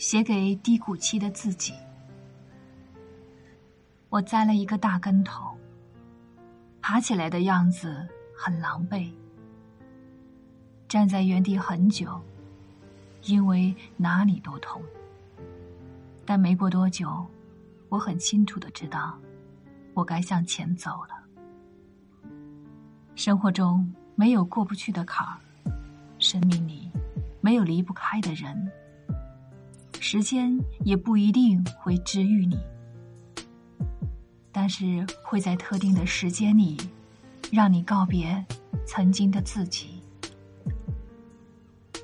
写给低谷期的自己。我栽了一个大跟头，爬起来的样子很狼狈，站在原地很久，因为哪里都痛。但没过多久，我很清楚的知道，我该向前走了。生活中没有过不去的坎儿，生命里没有离不开的人，时间也不一定会治愈你。但是会在特定的时间里，让你告别曾经的自己。